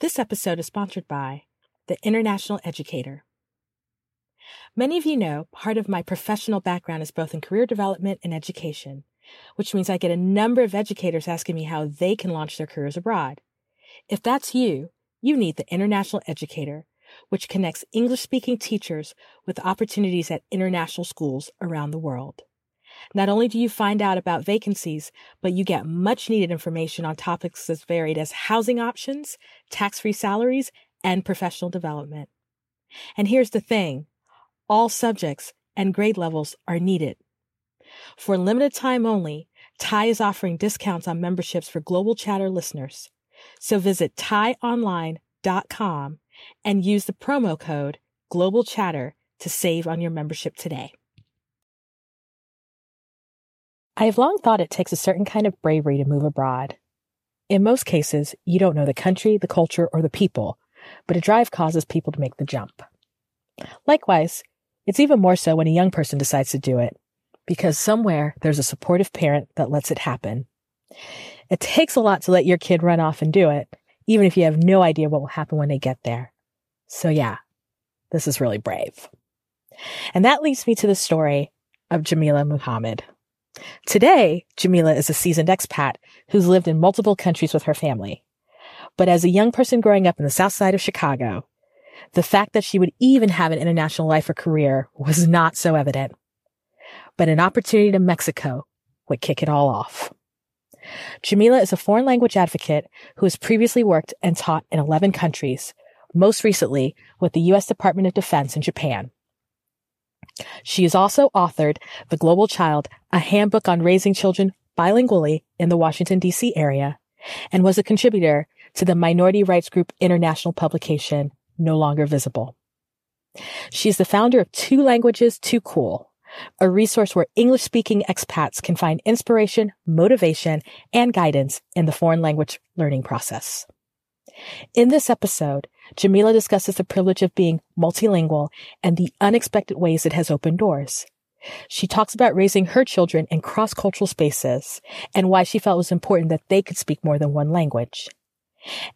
This episode is sponsored by The International Educator. Many of you know part of my professional background is both in career development and education, which means I get a number of educators asking me how they can launch their careers abroad. If that's you, you need The International Educator, which connects English speaking teachers with opportunities at international schools around the world. Not only do you find out about vacancies, but you get much needed information on topics as varied as housing options, tax free salaries, and professional development. And here's the thing all subjects and grade levels are needed. For limited time only, TIE is offering discounts on memberships for Global Chatter listeners. So visit tieonline.com and use the promo code Global Chatter to save on your membership today. I have long thought it takes a certain kind of bravery to move abroad. In most cases, you don't know the country, the culture, or the people, but a drive causes people to make the jump. Likewise, it's even more so when a young person decides to do it, because somewhere there's a supportive parent that lets it happen. It takes a lot to let your kid run off and do it, even if you have no idea what will happen when they get there. So yeah, this is really brave. And that leads me to the story of Jameelah Muhammad. Today, Jameelah is a seasoned expat who's lived in multiple countries with her family. But as a young person growing up in the south side of Chicago, the fact that she would even have an international life or career was not so evident. But an opportunity to Mexico would kick it all off. Jameelah is a foreign language advocate who has previously worked and taught in 11 countries, most recently with the U.S. Department of Defense in Japan. She has also authored The Global Child, a handbook on raising children bilingually in the Washington, D.C. area, and was a contributor to the minority rights group international publication, No Longer Visible. She is the founder of Two Languages Too Cool, a resource where English speaking expats can find inspiration, motivation, and guidance in the foreign language learning process. In this episode, Jameelah discusses the privilege of being multilingual and the unexpected ways it has opened doors. She talks about raising her children in cross-cultural spaces and why she felt it was important that they could speak more than one language.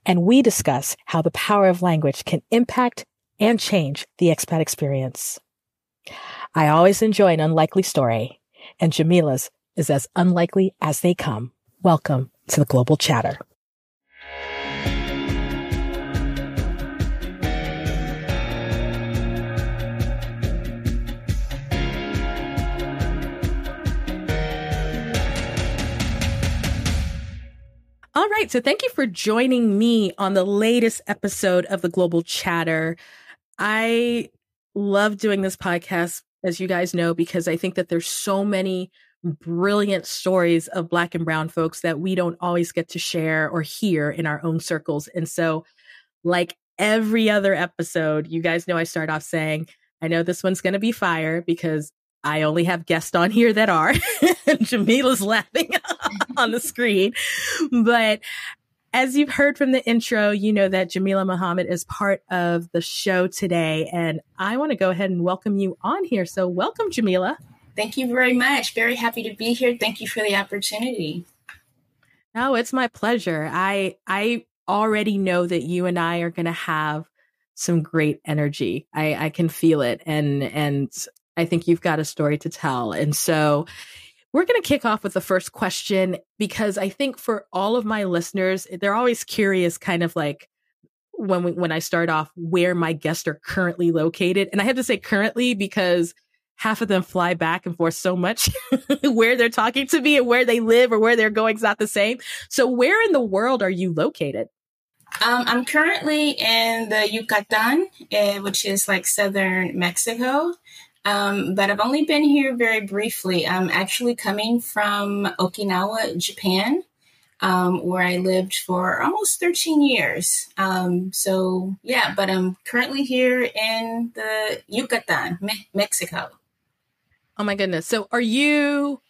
And we discuss how the power of language can impact and change the expat experience. I always enjoy an unlikely story, and Jameelah's is as unlikely as they come. Welcome to the Global Chatter. All right. So thank you for joining me on the latest episode of the Global Chatter. I love doing this podcast, as you guys know, because I think that there's so many brilliant stories of black and brown folks that we don't always get to share or hear in our own circles. And so, like every other episode, you guys know I start off saying, I know this one's going to be fire because I only have guests on here that are. Jameelah's laughing on the screen. But as you've heard from the intro, you know that Jameelah Muhammad is part of the show today. And I want to go ahead and welcome you on here. So, welcome, Jameelah. Thank you very much. Very happy to be here. Thank you for the opportunity. No, it's my pleasure. I I already know that you and I are going to have some great energy. I, I can feel it, and and I think you've got a story to tell. And so we're going to kick off with the first question because I think for all of my listeners, they're always curious, kind of like when we, when I start off, where my guests are currently located. And I have to say currently because half of them fly back and forth so much where they're talking to me and where they live or where they're going is not the same. So where in the world are you located? Um, I'm currently in the Yucatan, uh, which is like southern Mexico. Um, but I've only been here very briefly. I'm actually coming from Okinawa, Japan, um, where I lived for almost 13 years. Um, so, yeah, but I'm currently here in the Yucatan, Me- Mexico. Oh my goodness. So, are you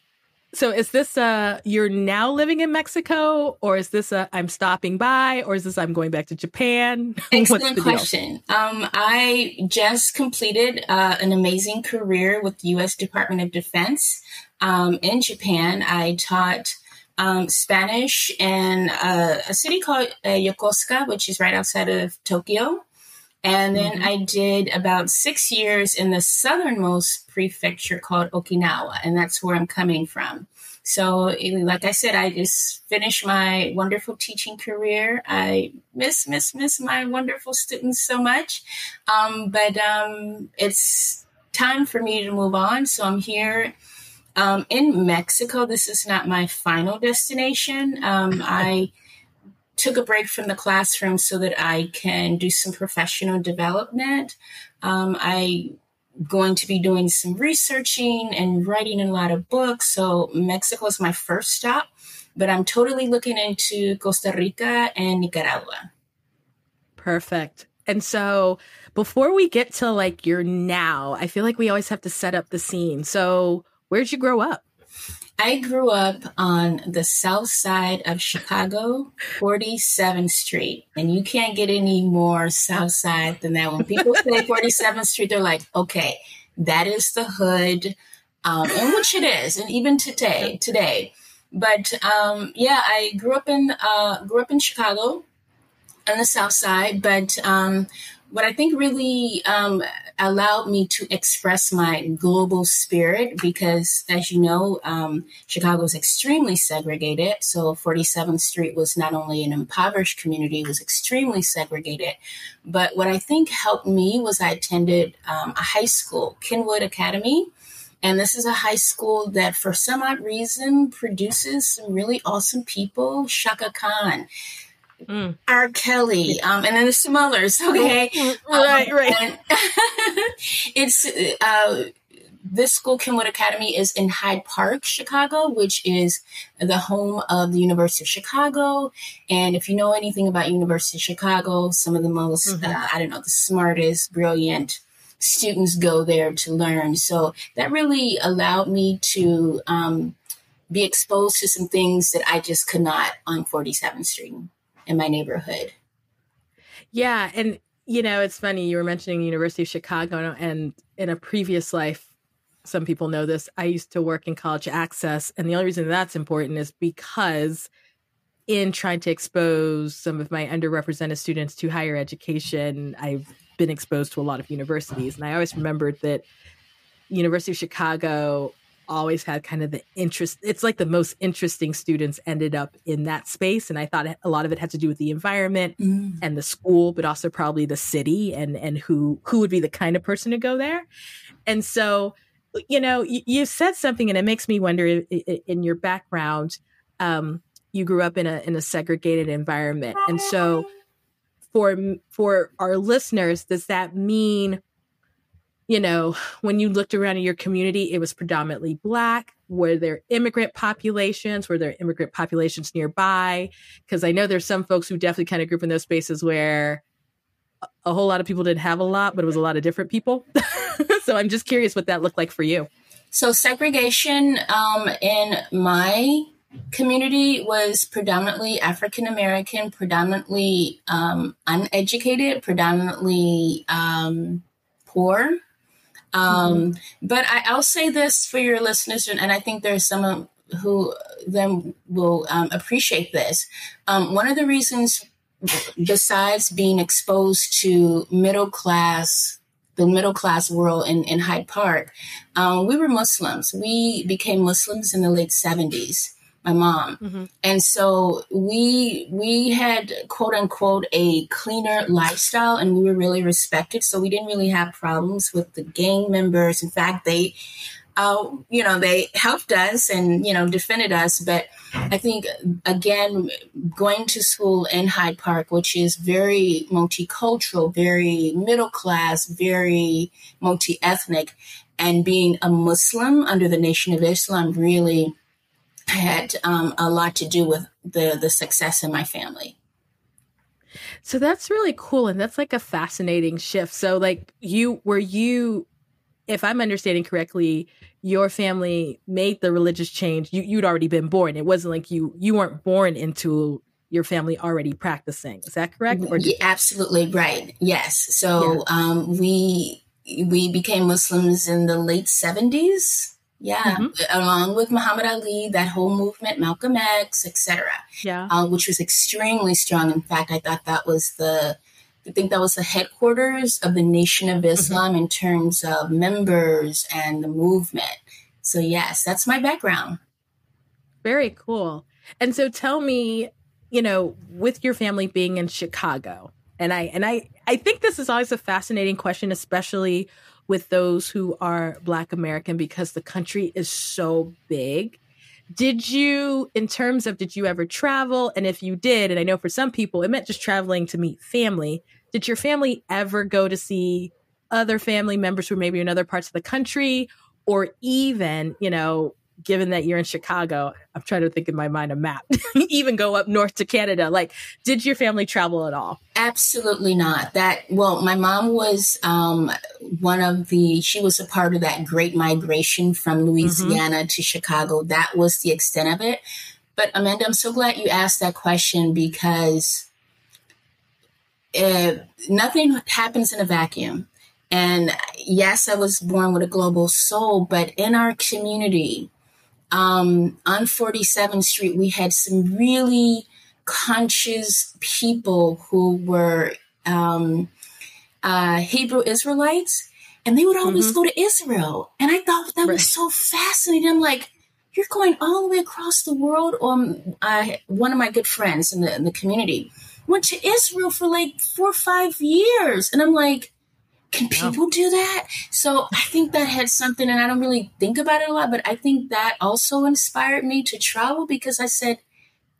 so is this uh you're now living in Mexico or is this a I'm stopping by or is this I'm going back to Japan? Excellent question. Um I just completed uh, an amazing career with the US Department of Defense um, in Japan. I taught um, Spanish in uh, a city called uh, Yokosuka, which is right outside of Tokyo. And then mm-hmm. I did about six years in the southernmost prefecture called Okinawa, and that's where I'm coming from. So, like I said, I just finished my wonderful teaching career. I miss, miss, miss my wonderful students so much. Um, but um, it's time for me to move on. So I'm here um, in Mexico. This is not my final destination. Um, I took a break from the classroom so that I can do some professional development. Um, I going to be doing some researching and writing a lot of books. So Mexico is my first stop, but I'm totally looking into Costa Rica and Nicaragua. Perfect. And so before we get to like your now, I feel like we always have to set up the scene. So where'd you grow up? I grew up on the south side of Chicago, 47th Street. And you can't get any more south side than that. When people say 47th Street, they're like, okay, that is the hood. Um, and which it is, and even today, today. But um, yeah, I grew up in uh, grew up in Chicago on the south side, but um, what I think really um, allowed me to express my global spirit because, as you know, um, Chicago is extremely segregated. So 47th Street was not only an impoverished community, it was extremely segregated. But what I think helped me was I attended um, a high school, Kenwood Academy. And this is a high school that, for some odd reason, produces some really awesome people. Chaka Khan, Mm. R. Kelly, um, and then the some others. Okay, right, um, right. it's uh, this school, Kenwood Academy, is in Hyde Park, Chicago, which is the home of the University of Chicago. And if you know anything about University of Chicago, some of the most mm-hmm. uh, I don't know the smartest, brilliant students go there to learn. So that really allowed me to um, be exposed to some things that I just could not on 47th Street in my neighborhood. Yeah, and you know, it's funny you were mentioning University of Chicago and in a previous life some people know this. I used to work in college access and the only reason that's important is because in trying to expose some of my underrepresented students to higher education, I've been exposed to a lot of universities and I always remembered that University of Chicago always had kind of the interest it's like the most interesting students ended up in that space and i thought a lot of it had to do with the environment mm. and the school but also probably the city and and who who would be the kind of person to go there and so you know you, you said something and it makes me wonder in your background um, you grew up in a in a segregated environment and so for for our listeners does that mean you know, when you looked around in your community, it was predominantly black. Were there immigrant populations? Were there immigrant populations nearby? Because I know there's some folks who definitely kind of group in those spaces where a whole lot of people didn't have a lot, but it was a lot of different people. so I'm just curious what that looked like for you. So segregation um, in my community was predominantly African American, predominantly um, uneducated, predominantly um, poor. Um, mm-hmm. But I, will say this for your listeners, and, I think there's some who then will um, appreciate this. Um, one of the reasons, besides being exposed to middle class, the middle class world in, in Hyde Park, um, we were Muslims. We became Muslims in the late 70s my mom. Mm-hmm. And so we we had quote unquote a cleaner lifestyle and we were really respected. So we didn't really have problems with the gang members. In fact, they uh, you know, they helped us and, you know, defended us. But I think, again, going to school in Hyde Park, which is very multicultural, very middle class, very multi ethnic, and being a Muslim under the Nation of Islam really had um, a lot to do with the the success in my family. So that's really cool, and that's like a fascinating shift. So, like, you were you, if I'm understanding correctly, your family made the religious change. You you'd already been born. It wasn't like you you weren't born into your family already practicing. Is that correct? Or absolutely right. Yes. So yeah. um, we we became Muslims in the late 70s Yeah, mm-hmm. along with Muhammad Ali, that whole movement, Malcolm X, etc. Yeah, uh, which was extremely strong. In fact, I thought that was the, I think that was the headquarters of the Nation of mm-hmm. Islam mm-hmm. in terms of members and the movement. So yes, that's my background. Very cool. And so, tell me, you know, with your family being in Chicago, and I and I I think this is always a fascinating question, especially with those who are Black American, because the country is so big. Did you, in terms of, did you ever travel? And if you did, and I know for some people it meant just traveling to meet family, did your family ever go to see other family members who maybe in other parts of the country? Or even, you know, given that you're in Chicago, I'm trying to think in my mind a map, even go up north to Canada. Like, did your family travel at all? Absolutely not. That, well, my mom was um, one of the, she was a part of that great migration from mm-hmm. Louisiana mm-hmm. to Chicago. That was the extent of it. But Amanda, I'm so glad you asked that question because uh, nothing happens in a vacuum. And yes, I was born with a global soul, but in our community, um, on 47th Street, we had some really conscious people who were um, uh, Hebrew Israelites, and they would always mm-hmm. go to Israel. And I thought that right. was so fascinating. I'm like, you're going all the way across the world. Um, I, one of my good friends in the, in the community went to Israel for like four or five years. And I'm like, can people do that? So I think that had something, and I don't really think about it a lot, but I think that also inspired me to travel because I said,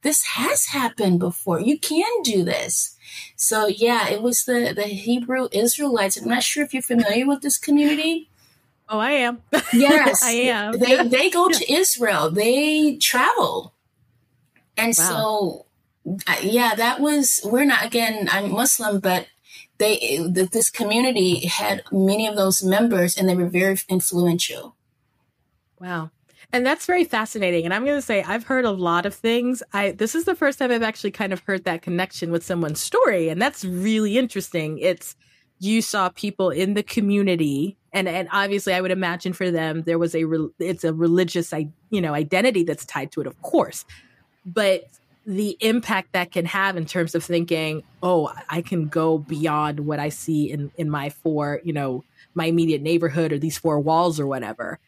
this has happened before. You can do this. So yeah, it was the, the Hebrew Israelites. I'm not sure if you're familiar with this community. Oh, I am. Yes, I am. They, they go to Israel. They travel. And wow. so, yeah, that was, we're not, again, I'm Muslim, but they this community had many of those members and they were very influential. Wow. And that's very fascinating. And i'm going to say i've heard a lot of things. I this is the first time i've actually kind of heard that connection with someone's story and that's really interesting. It's you saw people in the community and and obviously i would imagine for them there was a it's a religious you know identity that's tied to it of course. But the impact that can have in terms of thinking, oh, I can go beyond what I see in in my four, you know, my immediate neighborhood or these four walls or whatever.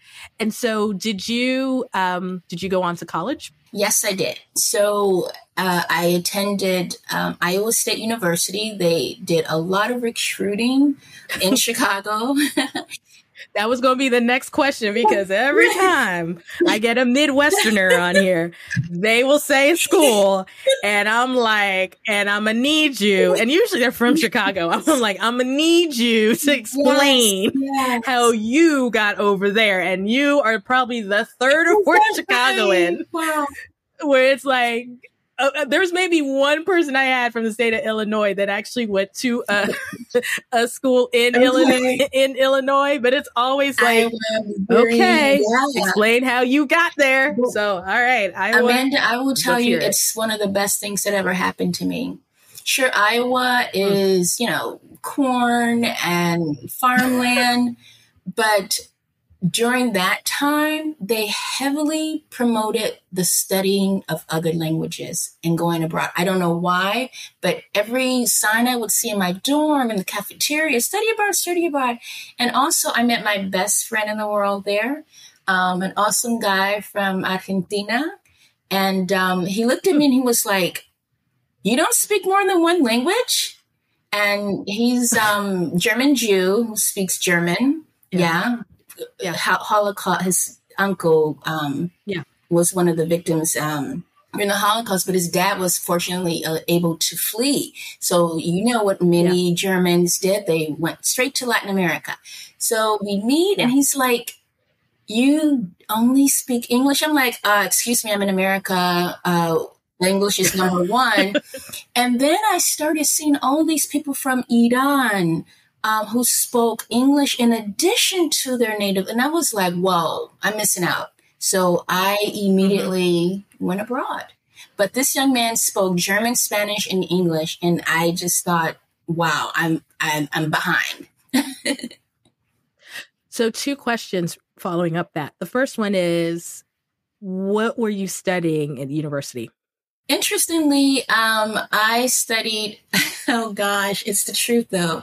And so, did you um, did you go on to college? Yes, I did. So uh, I attended um, Iowa State University. They did a lot of recruiting in Chicago. That was going to be the next question because every time I get a Midwesterner on here, they will say school, and I'm like, and I'm gonna need you. And usually they're from Chicago. I'm like, I'm gonna need you to explain yes, yes. how you got over there, and you are probably the third or fourth Chicagoan. Wow. Where it's like, uh, uh, there's maybe one person I had from the state of Illinois that actually went to a, a school in okay. Illinois, in Illinois, but it's always like, okay, yeah. explain how you got there. So, all right, Iowa, Amanda, I will tell you, it. it's one of the best things that ever happened to me. Sure, Iowa hmm. is, you know, corn and farmland, but during that time, they heavily promoted the studying of other languages and going abroad. I don't know why, but every sign I would see in my dorm, in the cafeteria, study abroad, study abroad. And also, I met my best friend in the world there, um, an awesome guy from Argentina. And um, he looked at me and he was like, You don't speak more than one language? And he's um, German Jew who speaks German. yeah. yeah yeah. Holocaust, his uncle um, yeah. was one of the victims um, in the Holocaust, but his dad was fortunately uh, able to flee. So you know what many yeah. Germans did? They went straight to Latin America. So we meet, and he's like, "You only speak English?" I'm like, uh, "Excuse me, I'm in America." Uh, English is number one. and then I started seeing all these people from Iran, um, who spoke English in addition to their native. And I was like, whoa, I'm missing out. So I immediately mm-hmm. went abroad. But this young man spoke German, Spanish, and English. And I just thought, wow, I'm, I'm, I'm behind. so two questions following up that. The first one is what were you studying at university? Interestingly, um, I studied, oh gosh, it's the truth though,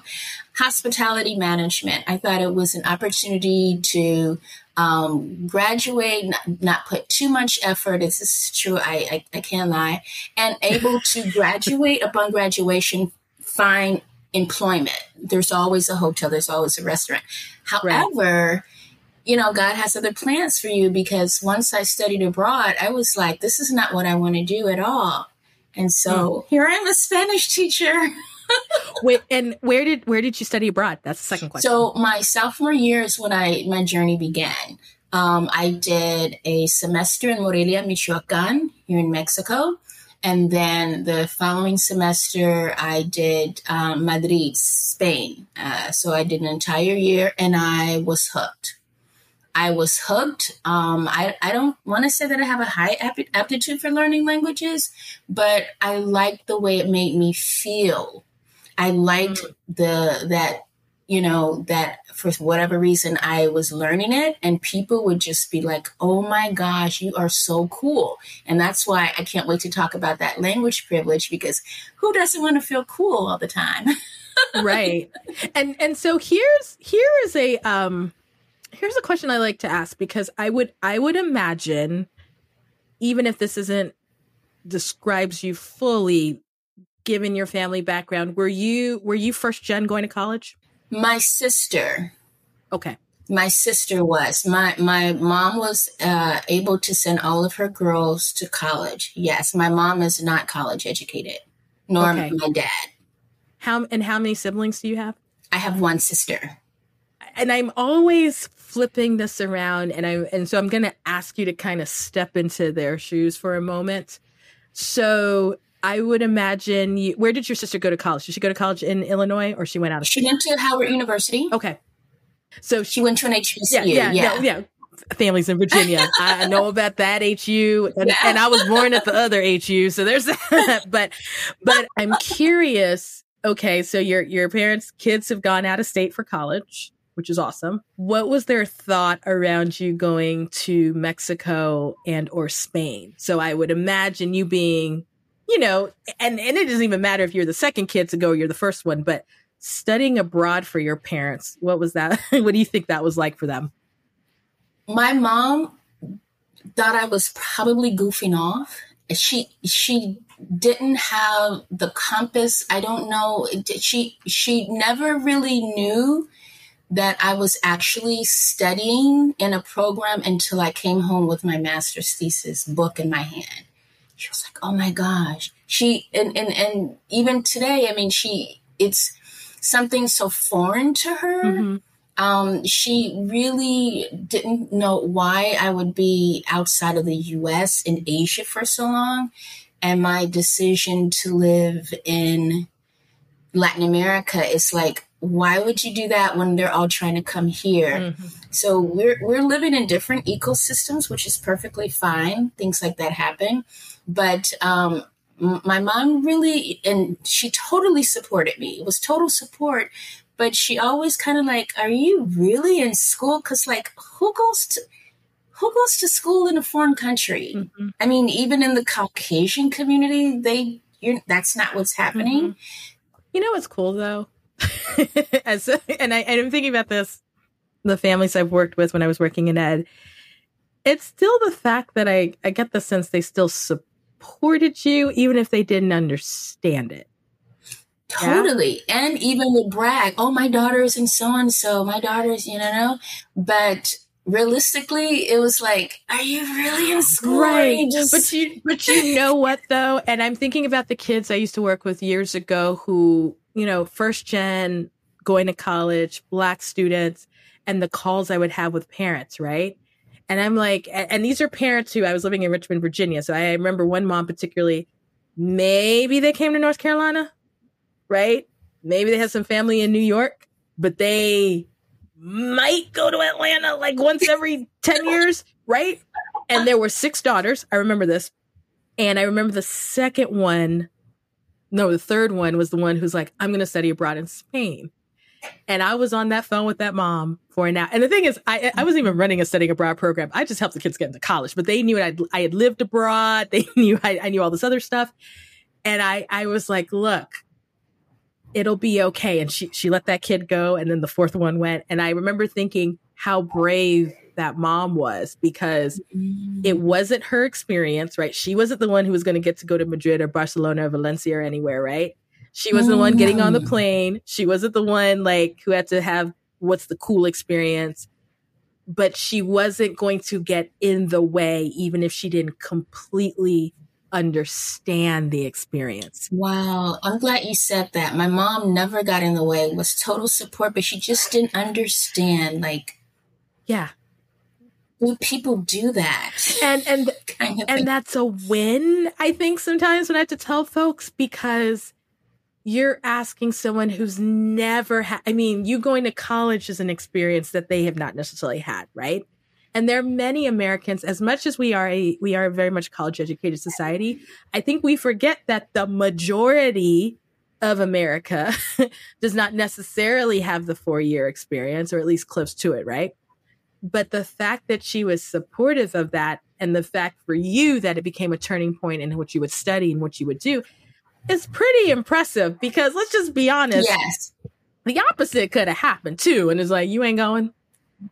hospitality management. I thought it was an opportunity to um, graduate, not, not, put too much effort. This is true. I, I, I can't lie. And able to graduate upon graduation, find employment. There's always a hotel. There's always a restaurant. However, right. you know, God has other plans for you because once I studied abroad, I was like, this is not what I want to do at all. And so mm. here I'm a Spanish teacher. Wait, and where did where did you study abroad? That's the second question. So my sophomore year is when I my journey began. Um, I did a semester in Morelia, Michoacan, here in Mexico, and then the following semester I did um, Madrid, Spain. Uh, so I did an entire year, and I was hooked. I was hooked. Um, I, I don't want to say that I have a high aptitude for learning languages, but I liked the way it made me feel I liked the that you know that for whatever reason I was learning it and people would just be like, "Oh my gosh, you are so cool." And that's why I can't wait to talk about that language privilege because who doesn't want to feel cool all the time? right. And and so here's here is a um here's a question I like to ask because I would I would imagine even if this isn't describes you fully given your family background, were you were you first gen going to college? My sister. Okay. My sister was. My my mom was uh, able to send all of her girls to college. Yes, my mom is not college educated, nor okay. my dad. How and how many siblings do you have? I have one sister. And I'm always flipping this around and I and so I'm going to ask you to kind of step into their shoes for a moment. So I would imagine you. Where did your sister go to college? Did she go to college in Illinois, or she went out of? She went to Howard University. Okay, so she went to an HBCU. Yeah, yeah, yeah. yeah. Families in Virginia. I know about that HU, and, yeah. and I was born at the other HU. So there's that. but, but I'm curious. Okay, so your your parents' kids have gone out of state for college, which is awesome. What was their thought around you going to Mexico and or Spain? So I would imagine you being you know, and, and it doesn't even matter if you're the second kid to go you're the first one, but studying abroad for your parents, what was that? what do you think that was like for them? My mom thought I was probably goofing off. She she didn't have the compass. I don't know. She she never really knew that I was actually studying in a program until I came home with my master's thesis book in my hand she was like, "Oh my gosh." She and and and even today, I mean, she it's something so foreign to her. Mm-hmm. Um, she really didn't know why I would be outside of the U.S. in Asia for so long, and my decision to live in Latin America is like, why would you do that when they're all trying to come here? Mm-hmm. So we're we're living in different ecosystems, which is perfectly fine. Things like that happen. But um, my mom really, and she totally supported me. It was total support. But she always kind of like, "Are you really in school?" Because like, who goes to who goes to school in a foreign country? Mm-hmm. I mean, even in the Caucasian community, they you're, that's not what's happening. Mm-hmm. You know what's cool though, as and I and I'm thinking about this, the families I've worked with when I was working in ed. It's still the fact that I I get the sense they still supported you even if they didn't understand it. Totally. Yeah? And even would brag, oh, my daughter's and so and so, my daughter's, you know, but realistically it was like are you really in school right just- but you but you know what though and i'm thinking about the kids i used to work with years ago who you know first gen going to college black students and the calls i would have with parents right and I'm like, and these are parents who I was living in Richmond, Virginia. So I remember one mom particularly, maybe they came to North Carolina, right? Maybe they had some family in New York, but they might go to Atlanta like once every 10 years, right? And there were six daughters. I remember this. And I remember the second one, no, the third one was the one who's like, I'm going to study abroad in Spain. And I was on that phone with that mom for an hour. And the thing is, I, I wasn't even running a studying abroad program. I just helped the kids get into college, but they knew I, I had lived abroad. They knew I, I knew all this other stuff. And I, I was like, look, it'll be okay. And she, she let that kid go. And then the fourth one went. And I remember thinking how brave that mom was because it mm. wasn't her experience, right? She wasn't the one who was going to get to go to Madrid or Barcelona or Valencia or anywhere, right? She wasn't the one getting on the mm. plane. She wasn't the one like who had to have what's the cool experience. But she wasn't going to get in the way, even if she didn't completely understand the experience. Wow. I'm glad you said that. My mom never got in the way, was total support, but she just didn't understand like Yeah. People do that? And and kind of and thing. that's a win, I think sometimes when I have to tell folks because you're asking someone who's never had I mean, you going to college is an experience that they have not necessarily had, right? And there are many Americans, as much as we are a we are a very much college educated society, I think we forget that the majority of America does not necessarily have the four year experience, or at least close to it, right? But the fact that she was supportive of that and the fact for you that it became a turning point in what you would study and what you would do is pretty impressive because let's just be honest, yes. the opposite could have happened too. And it's like, you ain't going.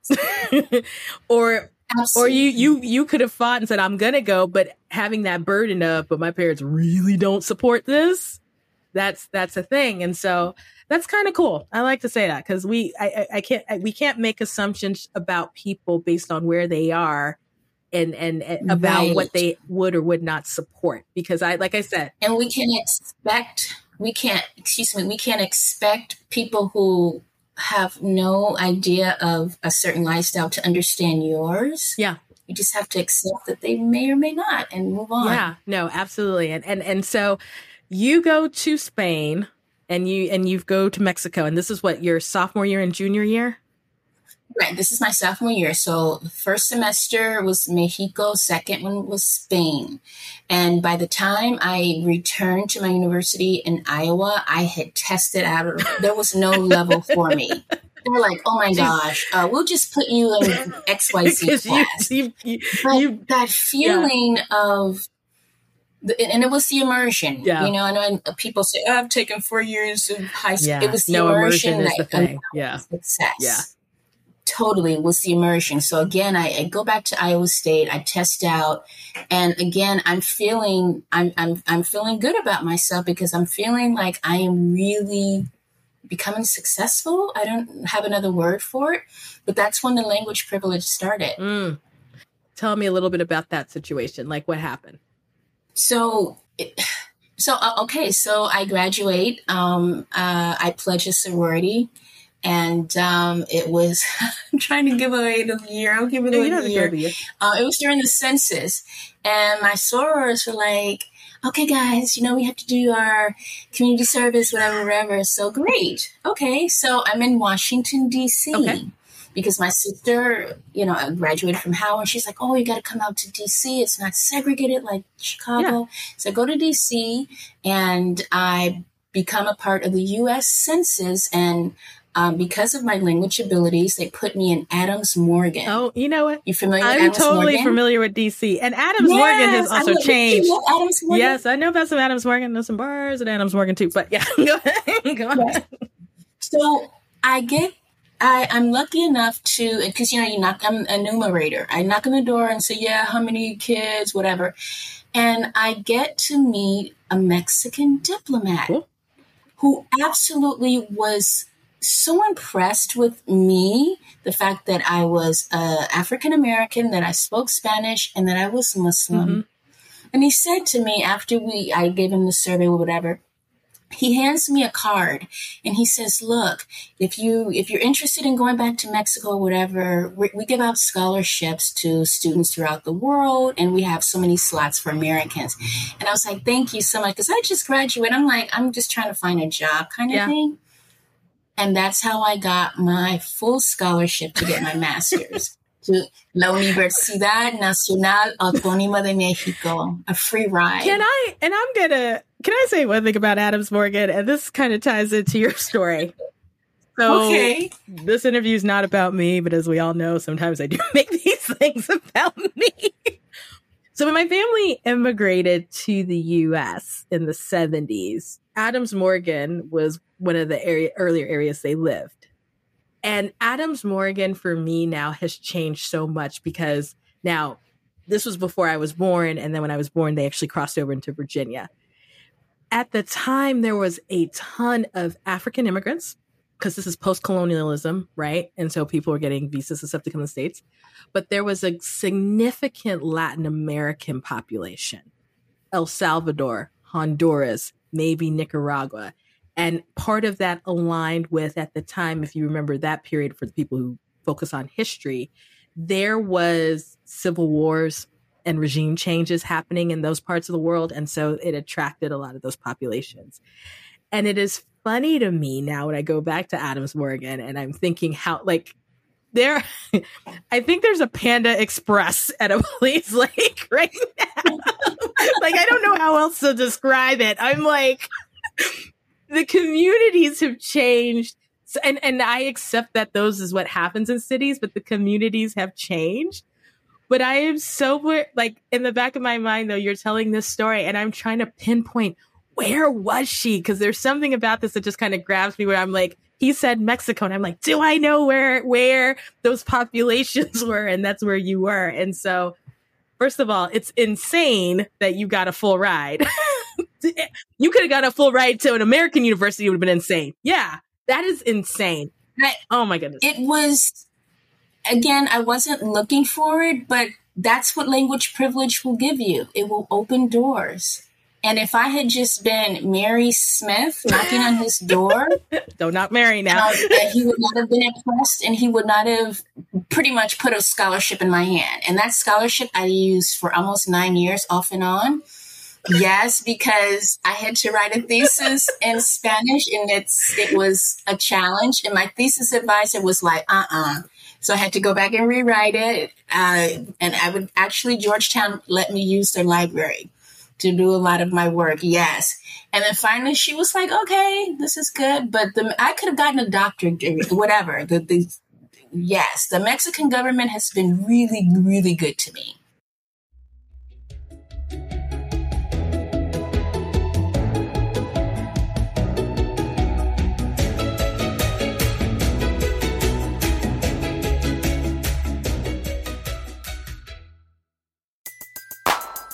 or or you you you could have fought and said i'm gonna go but having that burden of but my parents really don't support this that's that's a thing and so that's kind of cool. I like to say that because we I, I i can't I, we can't make assumptions about people based on where they are and and, and about Right. what they would or would not support. Because i like i said and we can expect we can't excuse me we can't expect people who have no idea of a certain lifestyle to understand yours. Yeah. You just have to accept that they may or may not and move on. Yeah, no, absolutely. And and and so you go to Spain and you and you go to Mexico and this is what your sophomore year and junior year? right this is my sophomore year. So first semester was mexico second one was spain. And by the time i returned to my university in iowa i had tested out there was no level for me. They were like oh my gosh uh, we'll just put you in xyz Because you, class. you, you, but that feeling of the, and it was the immersion Yeah. you know and know people say oh, i've taken four years of high school yeah, it was the no immersion, immersion is the that thing. Yeah. success Yeah. totally was the immersion so again I, I go back to iowa state i test out and again i'm feeling I'm, I'm i'm feeling good about myself because i'm feeling like i am really becoming successful i don't have another word for it but that's when the language privilege started Mm. Tell me a little bit about that situation. Like what happened? So, it- so uh, okay, so I graduate. Um, uh, I pledge a sorority, and um, it was. I'm trying to give away the year. I'll give it away the year. go Uh, it was during the census, and my sorors were like, "Okay, guys, you know we have to do our community service, whatever, whatever." So great. Okay, so I'm in Washington D.C. Okay. Because my sister, you know, graduated from Howard. She's like, "Oh, you got to come out to D.C. It's not segregated like Chicago." So I go to D.C. and I become a part of the U.S. Census, and um, because of my language abilities, they put me in Adams Morgan. Oh, you know what? You familiar I'm Adams totally Morgan? familiar with DC. And Adams Morgan has Yes, also changed. Adams Morgan? Yes, I know about some Adams Morgan. There's some bars at Adams Morgan too. But yeah, go ahead. Go ahead. So I get, I, I'm lucky enough to, because you know, you knock, I'm a numerator. I knock on the door and say, yeah, how many kids, whatever. And I get to meet a Mexican diplomat Cool. who absolutely was so impressed with me the fact that I was uh, African American, that I spoke Spanish, and that I was Muslim. Mhm. And he said to me after we, I gave him the survey or whatever, he hands me a card and he says, "Look, if you if you're interested in going back to Mexico or whatever, we, we give out scholarships to students throughout the world, and we have so many slots for Americans." And I was like, "Thank you so much," because I just graduated. I'm like, I'm just trying to find a job, kind of Yeah. thing. And that's how I got my full scholarship to get my master's to La Universidad Nacional Autónoma de Mexico, a free ride. Can I? And I'm gonna. Can I say one thing about Adams Morgan? And this kind of ties into your story. So okay. this interview is not about me, but as we all know, sometimes I do make these things about me. so when my family immigrated to the US in the 70s, Adams Morgan was one of the area, earlier areas they lived. And Adams Morgan for me now has changed so much because now this was before I was born. And then when I was born, they actually crossed over into Virginia. At the time, there was a ton of African immigrants because this is post colonialism, right? And so people were getting visas and stuff to come to the States. But there was a significant Latin American population El Salvador, Honduras, maybe Nicaragua. And part of that aligned with, at the time, if you remember that period for the people who focus on history, there was civil wars and regime changes happening in those parts of the world. And so it attracted a lot of those populations. And it is funny to me now when I go back to Adams Morgan and I'm thinking how, like, there, I think there's a Panda Express at a place like right now. like, I don't know how else to describe it. I'm like, the communities have changed. So, and, and I accept that those is what happens in cities, but the communities have changed. But I am so like in the back of my mind though, you're telling this story and I'm trying to pinpoint where was she? Because there's something about this that just kind of grabs me where I'm like, he said Mexico, and I'm like, do I know where where those populations were? And that's where you were. And so, first of all, it's insane that you got a full ride. you could have got a full ride to an American university, it would have been insane. Yeah, that is insane. I, oh my goodness. It was again, I wasn't looking for it, but that's what language privilege will give you. It will open doors. And if I had just been Mary Smith knocking on his door, don't knock Mary now. uh, he would not have been impressed, and he would not have pretty much put a scholarship in my hand. And that scholarship I used for almost nine years, off and on. Yes, because I had to write a thesis in Spanish, and it's it was a challenge. And my thesis advisor was like, "Uh, uh-uh. uh so I had to go back and rewrite it. Uh, and I would actually, Georgetown let me use their library to do a lot of my work. Yes. And then finally she was like, okay, this is good. But the, I could have gotten a doctorate, whatever. The, the, yes, the Mexican government has been really, really good to me.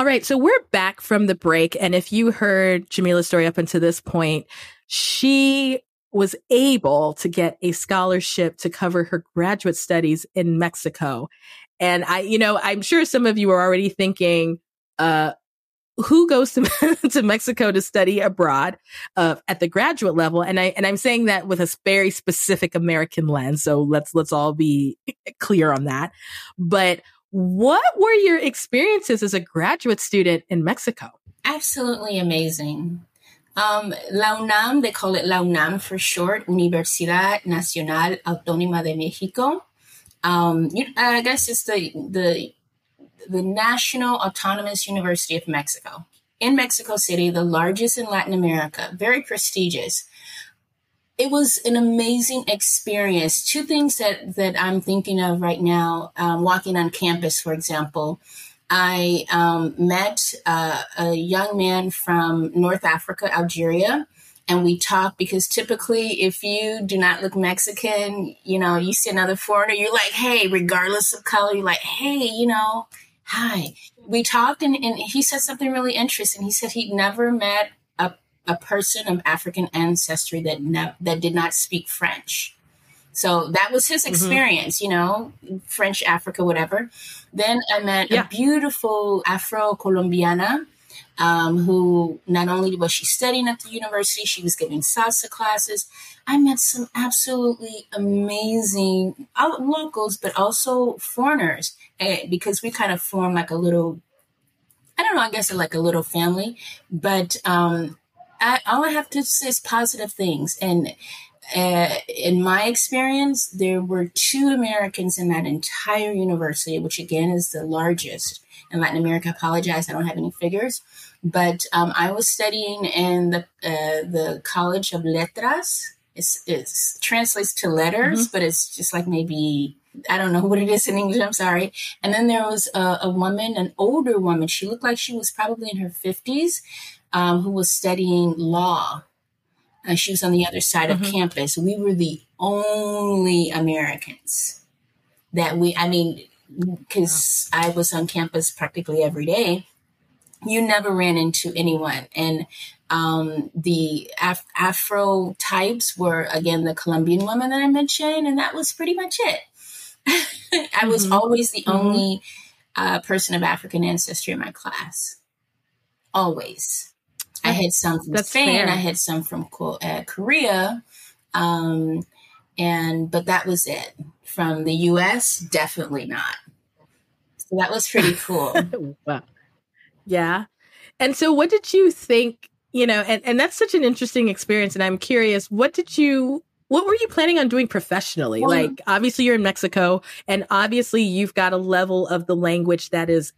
All right, so we're back from the break. And if you heard Jameelah's story up until this point, she was able to get a scholarship to cover her graduate studies in Mexico. And I, you know, I'm sure some of you are already thinking, uh, who goes to, to Mexico to study abroad uh, at the graduate level. And I and I'm saying that with a very specific American lens. So let's let's all be clear on that. But what were your experiences as a graduate student in Mexico? Absolutely amazing. Um, La UNAM, they call it La UNAM for short, Universidad Nacional Autónoma de México. Um, I guess it's the the the National Autonomous University of Mexico in Mexico City, the largest in Latin America, very prestigious. It was an amazing experience. Two things that, that I'm thinking of right now, um, walking on campus, for example. I um, met uh, a young man from North Africa, Algeria, and we talked because typically, if you do not look Mexican, you know, you see another foreigner, you're like, hey, regardless of color, you're like, hey, you know, hi. We talked and, and he said something really interesting. He said he'd never met a, person of African ancestry that ne- that did not speak French. So that was his mm-hmm. experience, mm-hmm. you know, French Africa, whatever. Then I met yeah. a beautiful Afro Colombiana um, who not only was she studying at the university, she was giving salsa classes. I met some absolutely amazing uh, locals, but also foreigners, eh, because we kind of formed like a little, I don't know, I guess like a little family. But um, I, all I have to say is positive things. And uh, in my experience, there were two Americans in that entire university, which again is the largest in Latin America. I apologize, I don't have any figures. But um, I was studying in the uh, the College of Letras. It's, it's translates to letters, mm-hmm. but it's just like maybe I don't know what it is in English. I'm sorry. And then there was a, a woman, an older woman. She looked like she was probably in her 50s, um, who was studying law. Uh, she was on the other side mm-hmm. of campus. We were the only Americans that we. I mean, because wow. I was on campus practically every day you never ran into anyone. And um, the Af- Afro types were, again, the Colombian woman that I mentioned, and that was pretty much it. I was mm-hmm. always the mm-hmm. only uh, person of African ancestry in my class. Always. I had some from That's Spain, fair. I had some from uh, Korea. Um, and, but that was it. From the US, definitely not. So that was pretty cool. wow. Yeah. And so what did you think, you know, and, and that's such an interesting experience. And I'm curious, what did you what were you planning on doing professionally? Well, like obviously you're in Mexico and obviously you've got a level of the language that is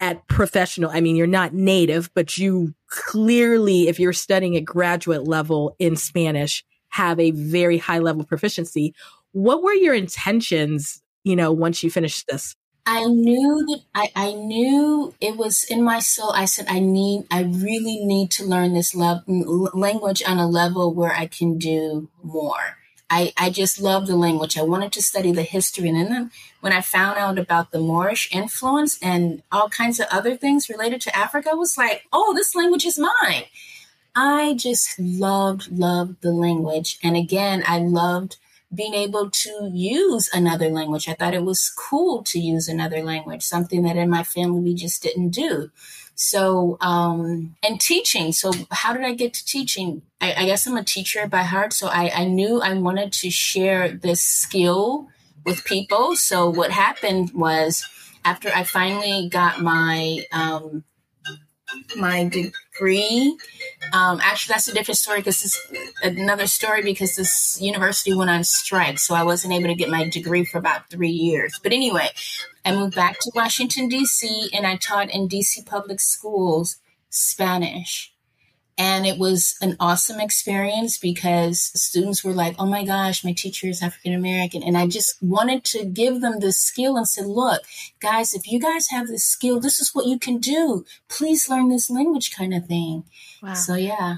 at professional. I mean, you're not native, but you clearly, if you're studying at graduate level in Spanish, have a very high level proficiency. What were your intentions, you know, once you finished this? I knew that I, I knew it was in my soul. I said, I need, I really need to learn this love, language on a level where I can do more. I, I just love the language. I wanted to study the history. And then when I found out about the Moorish influence and all kinds of other things related to Africa, I was like, oh, this language is mine. I just loved, loved the language. And again, I loved being able to use another language. I thought it was cool to use another language, something that in my family we just didn't do. So, um, and teaching. So, how did I get to teaching? I, I guess I'm a teacher by heart. So, I, I knew I wanted to share this skill with people. So, what happened was after I finally got my, um, my degree. Um, actually, that's a different story because it's another story because this university went on strike. So I wasn't able to get my degree for about three years. But anyway, I moved back to Washington, D.C., and I taught in D.C. public schools Spanish. And it was an awesome experience because students were like, oh my gosh, my teacher is African American. And I just wanted to give them the skill and said, look, guys, if you guys have this skill, this is what you can do. Please learn this language kind of thing. Wow. So, yeah.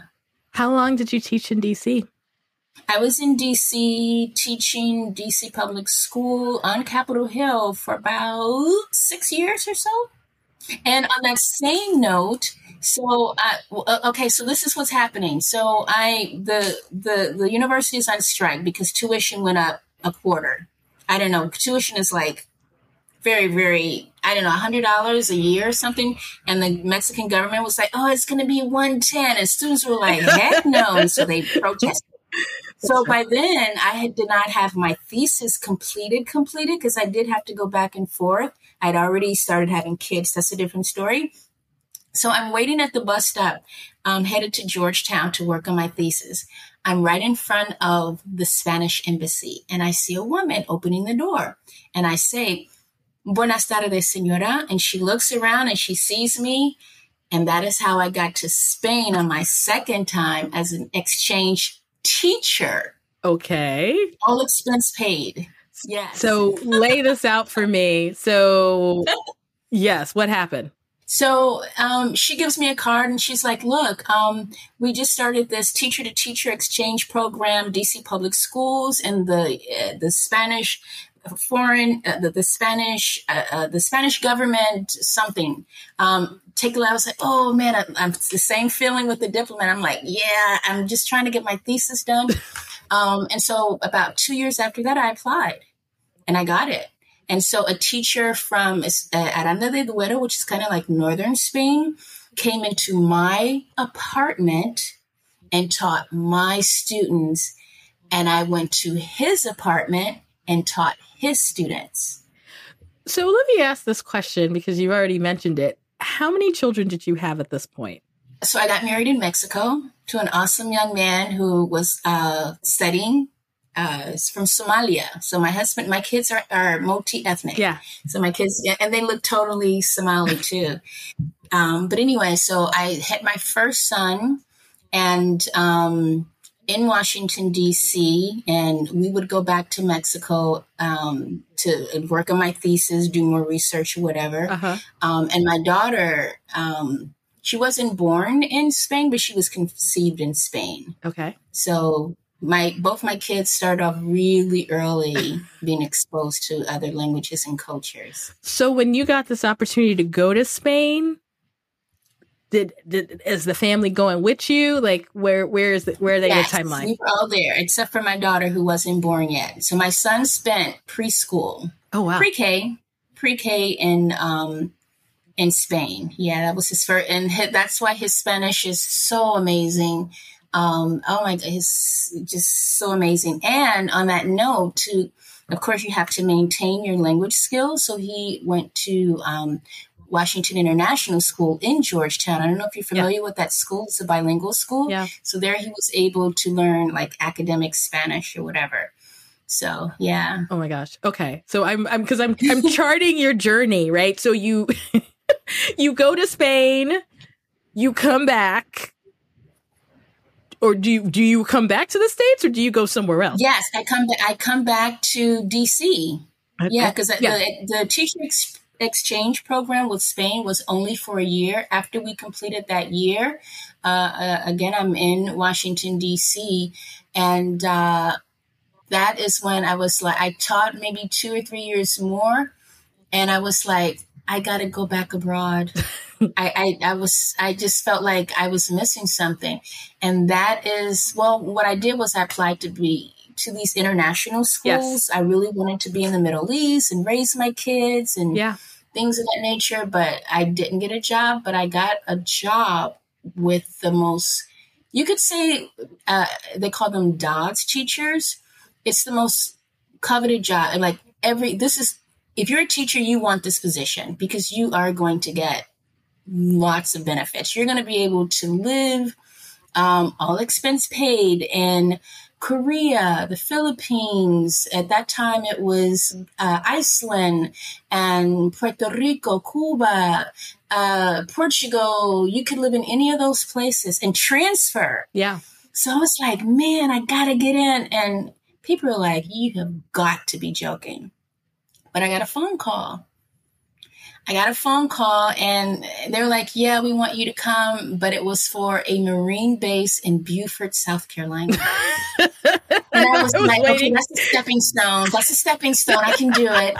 How long did you teach in DC? I was in DC teaching DC public school on Capitol Hill for about six years or so. And on that same note, so uh, okay, so this is what's happening. So I the the the university is on strike because tuition went up a quarter. I don't know. Tuition is like very very I don't know hundred dollars a year or something. And the Mexican government was like, oh, it's going to be one ten, and students were like, heck no, and so they protested. So by then, I had, did not have my thesis completed, completed because I did have to go back and forth. I'd already started having kids. That's a different story. So I'm waiting at the bus stop, I'm headed to Georgetown to work on my thesis. I'm right in front of the Spanish embassy and I see a woman opening the door and I say, Buenas tardes, senora. And she looks around and she sees me. And that is how I got to Spain on my second time as an exchange teacher. Okay. All expense paid. Yes. So lay this out for me. So, yes, what happened? So um, she gives me a card and she's like, "Look, um, we just started this teacher to teacher exchange program, DC Public Schools, and the uh, the Spanish foreign uh, the, the Spanish uh, uh the Spanish government something." Um, take a look. I was like, "Oh man, I, I'm the same feeling with the diplomat." I'm like, "Yeah, I'm just trying to get my thesis done." Um, and so about two years after that, I applied and I got it. And so a teacher from uh, Aranda de Duero, which is kind of like northern Spain, came into my apartment and taught my students. And I went to his apartment and taught his students. So let me ask this question because you've already mentioned it. How many children did you have at this point? So I got married in Mexico to an awesome young man who was uh, studying. Uh, from Somalia. So my husband, my kids are, are multi-ethnic. Yeah. So my kids, and they look totally Somali too. um, but anyway, so I had my first son and um, in Washington, D.C., and we would go back to Mexico um, to work on my thesis, do more research whatever. Uh-huh. Um, and my daughter, um, she wasn't born in Spain, but she was conceived in Spain. Okay. So my both my kids started off really early being exposed to other languages and cultures. So when you got this opportunity to go to Spain, did, did is the family going with you? Like where where is the, where are they yes, in the timeline? We were all there except for my daughter who wasn't born yet. So my son spent preschool. Oh wow. Pre-K, pre-K in um in Spain. Yeah, that was his first and his, that's why his Spanish is so amazing. Um oh my god, it's just so amazing. And on that note to of course you have to maintain your language skills. So he went to um Washington International School in Georgetown. I don't know if you're familiar yeah. with that school. It's a bilingual school. Yeah. So there he was able to learn like academic Spanish or whatever. So yeah. Oh my gosh. Okay. So I'm I'm because I'm I'm charting your journey, right? So you you go to Spain, you come back. Or do you do you come back to the states, or do you go somewhere else? Yes, I come. I come back to DC. Okay. Yeah, because yeah. the, the teacher ex- exchange program with Spain was only for a year. After we completed that year, uh, uh, again, I'm in Washington, D.C., and uh, that is when I was like, I taught maybe two or three years more, and I was like, I got to go back abroad. I, I, I was I just felt like I was missing something, and that is well, what I did was I applied to be to these international schools. Yes. I really wanted to be in the Middle East and raise my kids and yeah. things of that nature, but I didn't get a job. But I got a job with the most, you could say, uh, they call them DODS teachers. It's the most coveted job. And like every, this is, if you're a teacher, you want this position because you are going to get lots of benefits. You're going to be able to live um, all expense paid in Korea, the Philippines. At that time, it was uh, Iceland and Puerto Rico, Cuba, uh, Portugal. You could live in any of those places and transfer. Yeah. So I was like, man, I gotta get in. And people are like, you have got to be joking. But I got a phone call I got a phone call and they're like, yeah, we want you to come, but it was for a Marine base in Beaufort, South Carolina. and I was, I was like, waiting. okay, that's a stepping stone. That's a stepping stone. I can do it.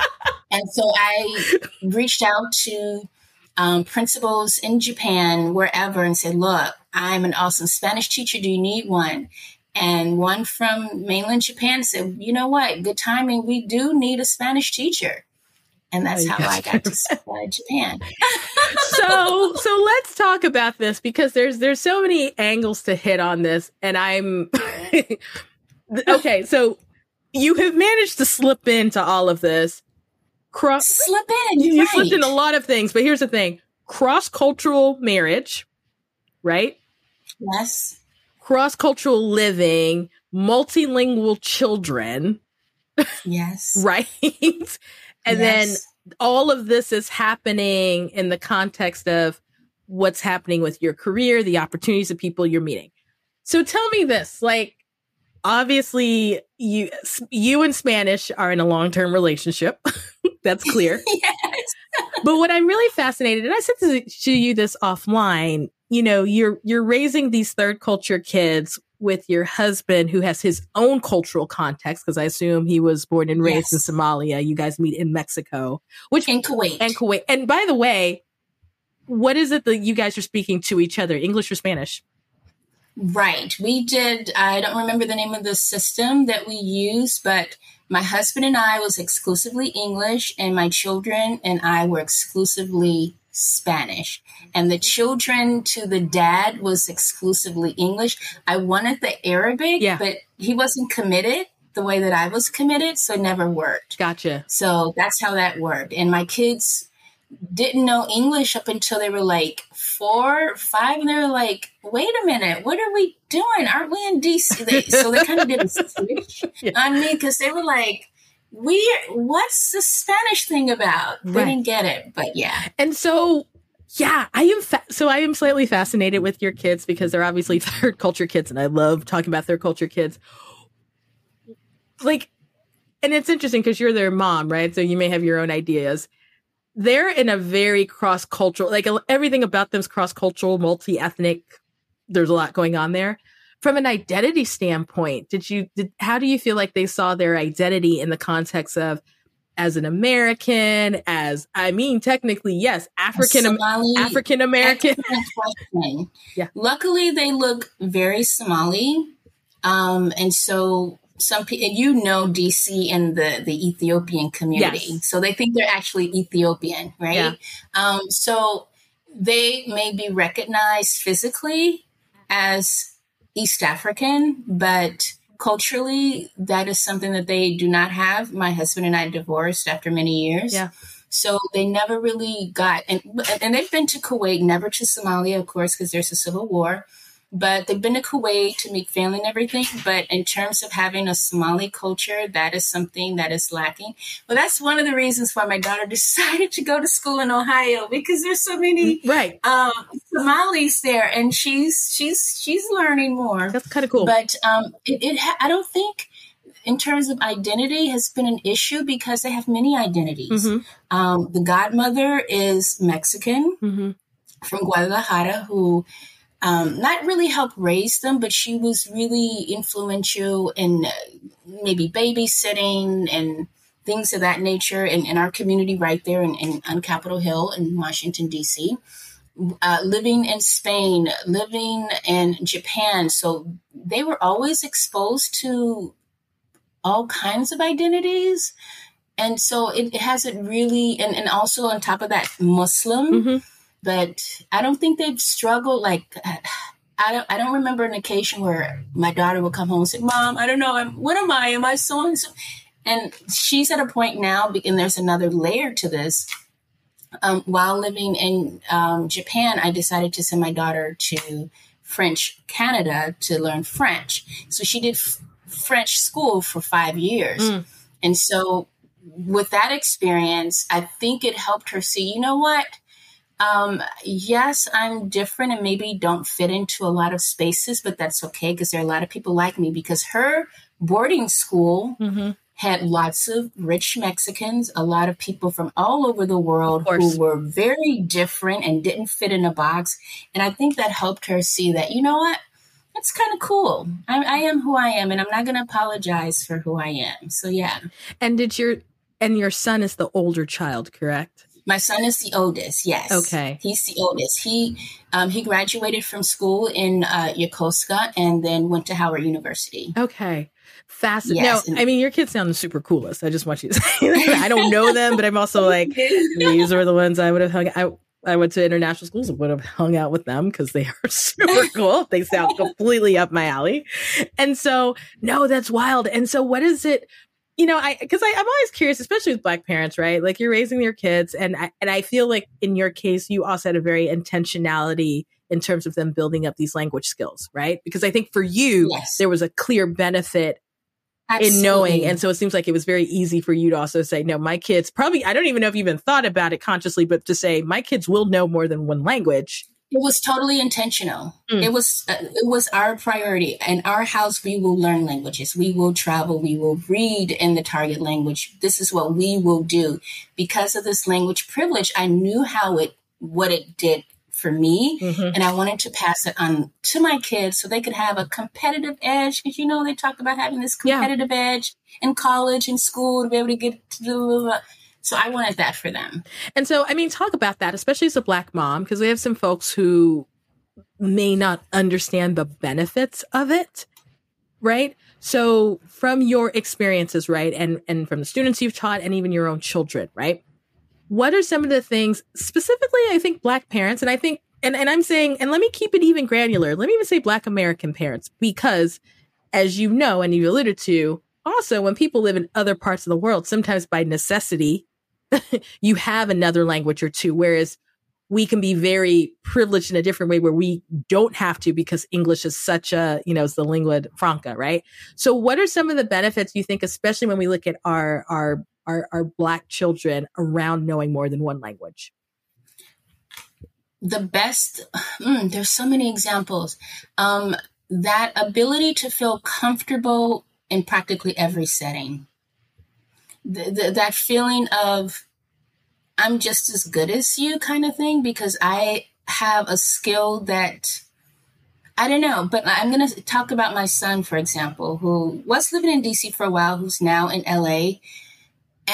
And so I reached out to um, principals in Japan, wherever, and said, look, I'm an awesome Spanish teacher. Do you need one? And one from mainland Japan said, you know what? Good timing. We do need a Spanish teacher and that's how I got to uh, Japan. so, so let's talk about this because there's there's so many angles to hit on this, and I'm okay. So you have managed to slip into all of this. Cross slip in. You, right. slipped in a lot of things, but here's the thing: cross cultural marriage, right? Yes. Cross cultural living, multilingual children. Yes. right and yes. then all of this is happening in the context of what's happening with your career, the opportunities of people you're meeting. So tell me this, like obviously you you and Spanish are in a long-term relationship. That's clear. yes. but what I'm really fascinated and I said to, to you this offline, you know, you're you're raising these third culture kids with your husband who has his own cultural context because I assume he was born and raised yes. in Somalia. You guys meet in Mexico, which in Kuwait. And Kuwait. And by the way, what is it that you guys are speaking to each other, English or Spanish? Right. We did, I don't remember the name of the system that we used, but my husband and I was exclusively English, and my children and I were exclusively Spanish. And the children to the dad was exclusively English. I wanted the Arabic, Yeah. but he wasn't committed the way that I was committed, so it never worked. Gotcha. So that's how that worked. And my kids didn't know English up until they were like four, five, and they were like, "Wait a minute, what are we doing? Aren't we in DC?" They, so they kind of did a switch Yeah. on me because they were like, "We, what's the Spanish thing about?" They Right. didn't get it, but yeah, And so, yeah, I am. Fa- so I am slightly fascinated with your kids because they're obviously third culture kids, and I love talking about third culture kids. Like, and it's interesting because you're their mom, right? So you may have your own ideas. They're in a very cross cultural, like everything about them's cross cultural, multi ethnic. There's a lot going on there. From an identity standpoint, did you? Did, how do you feel like they saw their identity in the context of as an American, as I mean, technically, yes, African African American. Yeah. Luckily, they look very Somali, um, and so some people, you know, DC and the the Ethiopian community, Yes. so they think they're actually Ethiopian, right? Yeah. Um, so they may be recognized physically as East African, but culturally, that is something that they do not have. My husband and I divorced after many years. Yeah. So they never really got, and and they've been to Kuwait, never to Somalia, of course, because there's a civil war. But they've been to Kuwait to meet family and everything. But in terms of having a Somali culture, that is something that is lacking. Well, that's one of the reasons why my daughter decided to go to school in Ohio because there's so many right. um, Somalis there, and she's she's she's learning more. That's kind of cool. But um, it, it ha- I don't think in terms of identity has been an issue because they have many identities. Mhm. Um, the godmother is Mexican Mhm. from Guadalajara who um, not really helped raise them, but she was really influential in uh, maybe babysitting and things of that nature in, in our community right there in, in, on Capitol Hill in Washington, D.C. Uh, living in Spain, living in Japan. So they were always exposed to all kinds of identities. And so it, it hasn't really, and, and also on top of that, Muslim Mhm. But I don't think they've struggled. Like, I don't, I don't remember an occasion where my daughter would come home and say, "Mom, I don't know, I'm, what am I? Am I so and so?" And she's at a point now, and there's another layer to this. Um, while living in um, Japan, I decided to send my daughter to French Canada to learn French. So she did f- French school for five years, Mm. and so with that experience, I think it helped her see, you know what? Um, yes, I'm different and maybe don't fit into a lot of spaces, but that's okay because there are a lot of people like me because her boarding school Mhm. had lots of rich Mexicans, a lot of people from all over the world who were very different and didn't fit in a box. And I think that helped her see that, you know what? That's kind of cool. I, I am who I am, and I'm not going to apologize for who I am. So, yeah. And did your and your son is the older child, correct? My son is the oldest. Yes. Okay. He's the oldest. He um, he graduated from school in uh, Yokosuka and then went to Howard University. Okay. Fascinating. Yes, no, I mean your kids sound the super coolest. I just want you to say that. I don't know them, but I'm also like these are the ones I would have hung I I went to international schools and would have hung out with them because they are super cool. They sound completely up my alley. And so, no, that's wild. And so what is it? You know, I because I'm always curious, especially with black parents, right? Like you're raising your kids, and I and I feel like in your case, you also had a very intentionality in terms of them building up these language skills, right? Because I think for you, Yes. there was a clear benefit in knowing. And so it seems like it was very easy for you to also say, no, my kids probably, I don't even know if you even thought about it consciously, but to say, my kids will know more than one language. It was totally intentional. Mm. It was uh, it was our priority. In our house, we will learn languages. We will travel. We will read in the target language. This is what we will do. Because of this language privilege, I knew how it what it did for me, Mhm. and I wanted to pass it on to my kids so they could have a competitive edge. Because you know they talk about having this Yeah. competitive edge in college and school to be able to get to do. So I wanted that for them. And so, I mean, talk about that, especially as a black mom, because we have some folks who may not understand the benefits of it, right? So from your experiences, right, and and from the students you've taught, and even your own children, right? What are some of the things specifically? I think Black parents, and I think, and and I'm saying, and let me keep it even granular. Let me even say Black American parents, because as you know, and you alluded to, also when people live in other parts of the world, sometimes by necessity, you have another language or two. Whereas we can be very privileged in a different way where we don't have to because English is such a, you know, it's the lingua franca, right? So what are some of the benefits you think, especially when we look at our, our, our, our black children around knowing more than one language? The best, mm, there's so many examples. Um, that ability to feel comfortable in practically every setting. The, the, that feeling of I'm just as good as you kind of thing because I have a skill that I don't know, but I'm going to talk about my son, for example, who was living in DC for a while, who's now in LA.